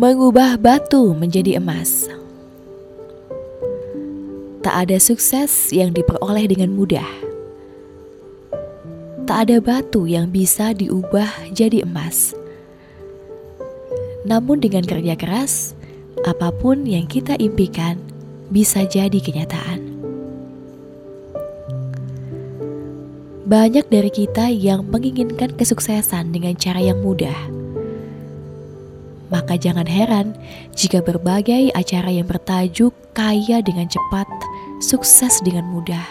Mengubah batu menjadi emas. Tak ada sukses yang diperoleh dengan mudah. Tak ada batu yang bisa diubah jadi emas. Namun, dengan kerja keras, apa pun yang kita impikan bisa jadi kenyataan. Banyak dari kita yang menginginkan kesuksesan dengan cara yang mudah maka jangan heran jika berbagai acara yang bertajuk kaya dengan cepat, sukses dengan mudah,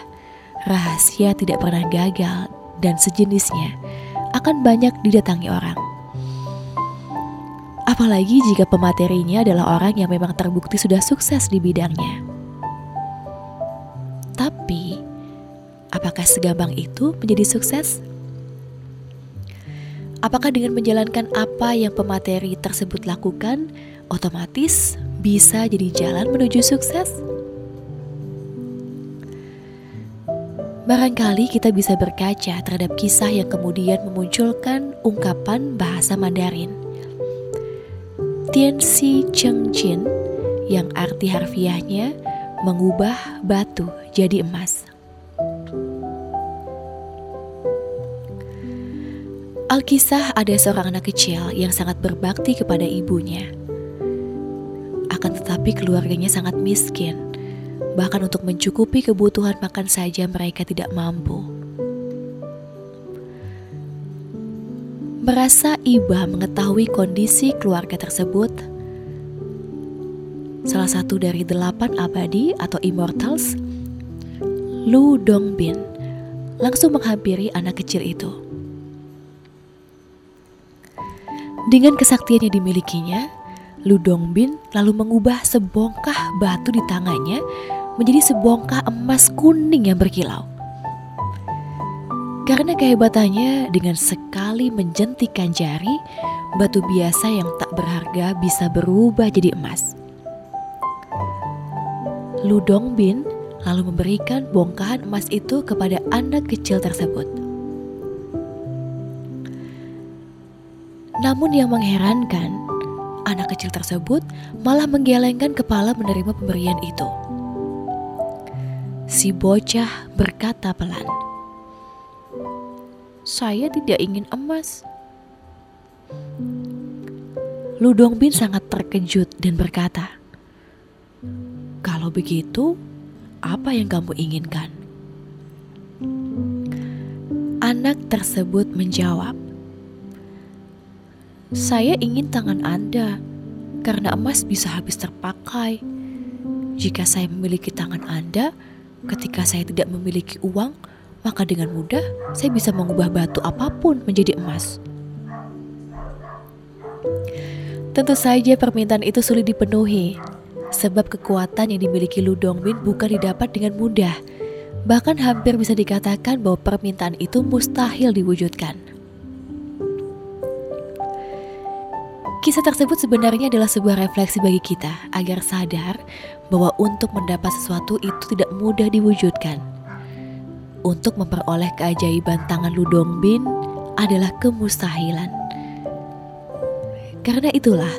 rahasia tidak pernah gagal, dan sejenisnya akan banyak didatangi orang. Apalagi jika pematerinya adalah orang yang memang terbukti sudah sukses di bidangnya. Tapi, apakah segampang itu menjadi sukses? Apakah dengan menjalankan apa yang pemateri tersebut lakukan, otomatis bisa jadi jalan menuju sukses? Barangkali kita bisa berkaca terhadap kisah yang kemudian memunculkan ungkapan bahasa Mandarin. Tian Si Cheng Jin yang arti harfiahnya mengubah batu jadi emas. Alkisah ada seorang anak kecil yang sangat berbakti kepada ibunya. Akan tetapi keluarganya sangat miskin, bahkan untuk mencukupi kebutuhan makan saja mereka tidak mampu. Merasa iba mengetahui kondisi keluarga tersebut, salah satu dari delapan abadi atau immortals, Lu Dongbin, langsung menghampiri anak kecil itu. Dengan kesaktian yang dimilikinya, Lu Dongbin lalu mengubah sebongkah batu di tangannya menjadi sebongkah emas kuning yang berkilau. Karena kehebatannya dengan sekali menjentikan jari, batu biasa yang tak berharga bisa berubah jadi emas. Lu Dongbin lalu memberikan bongkahan emas itu kepada anak kecil tersebut. Namun yang mengherankan, anak kecil tersebut malah menggelengkan kepala menerima pemberian itu. Si bocah berkata pelan, "Saya tidak ingin emas." Ludong Bin sangat terkejut dan berkata, "Kalau begitu, apa yang kamu inginkan?" Anak tersebut menjawab, saya ingin tangan Anda karena emas bisa habis terpakai. Jika saya memiliki tangan Anda, ketika saya tidak memiliki uang, maka dengan mudah saya bisa mengubah batu apa pun menjadi emas. Tentu saja permintaan itu sulit dipenuhi, sebab kekuatan yang dimiliki Lu Dongbin bukan didapat dengan mudah. Bahkan hampir bisa dikatakan bahwa permintaan itu mustahil diwujudkan. Kisah tersebut sebenarnya adalah sebuah refleksi bagi kita agar sadar bahwa untuk mendapat sesuatu itu tidak mudah diwujudkan. Untuk memperoleh keajaiban tangan Ludong Bin adalah kemustahilan. Karena itulah,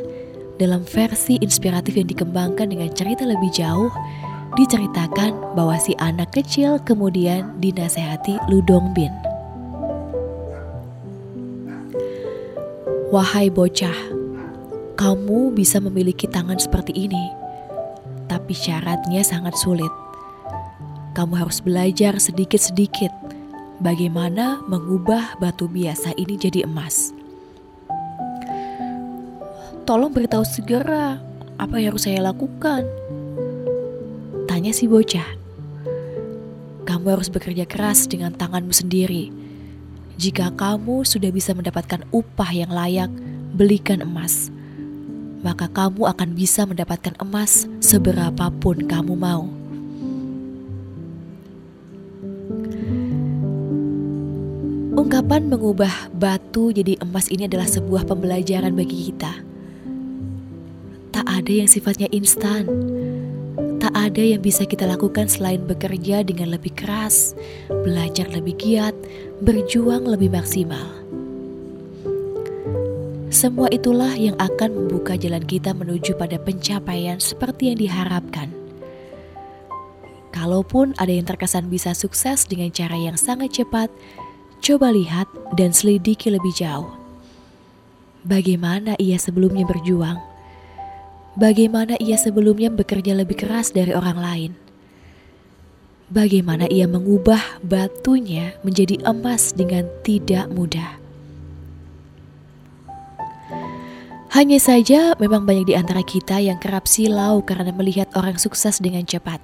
dalam versi inspiratif yang dikembangkan dengan cerita lebih jauh, diceritakan bahwa si anak kecil kemudian dinasehati Ludong Bin. Wahai bocah, kamu bisa memiliki tangan seperti ini, tapi syaratnya sangat sulit. Kamu harus belajar sedikit-sedikit bagaimana mengubah batu biasa ini jadi emas. Tolong beritahu segera apa yang harus saya lakukan. Tanya si bocah. Kamu harus bekerja keras dengan tanganmu sendiri. Jika kamu sudah bisa mendapatkan upah yang layak, belikan emas, maka kamu akan bisa mendapatkan emas seberapapun kamu mau. Ungkapan mengubah batu jadi emas ini adalah sebuah pembelajaran bagi kita. Tak ada yang sifatnya instan. Tak ada yang bisa kita lakukan selain bekerja dengan lebih keras, belajar lebih giat, berjuang lebih maksimal. Semua itulah yang akan membuka jalan kita menuju pada pencapaian seperti yang diharapkan. Kalaupun ada yang terkesan bisa sukses dengan cara yang sangat cepat, coba lihat dan selidiki lebih jauh. Bagaimana ia sebelumnya berjuang? Bagaimana ia sebelumnya bekerja lebih keras dari orang lain? Bagaimana ia mengubah batunya menjadi emas dengan tidak mudah? Hanya saja memang banyak di antara kita yang kerap silau karena melihat orang sukses dengan cepat.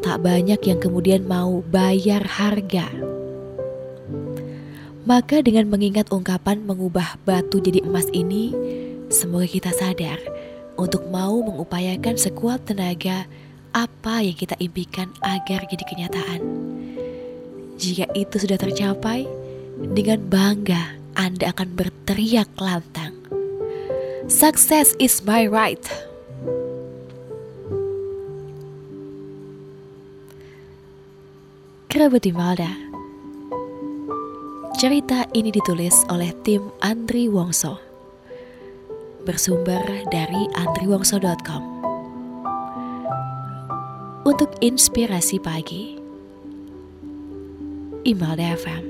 Tak banyak yang kemudian mau bayar harga. Maka dengan mengingat ungkapan mengubah batu jadi emas ini, semoga kita sadar untuk mau mengupayakan sekuat tenaga apa yang kita impikan agar jadi kenyataan. Jika itu sudah tercapai, dengan bangga Anda akan berteriak lantang. Success is my right. Malda? Cerita ini ditulis oleh tim Andri Wongso. Bersumber dari andriwongso.com Untuk inspirasi pagi Imalda FM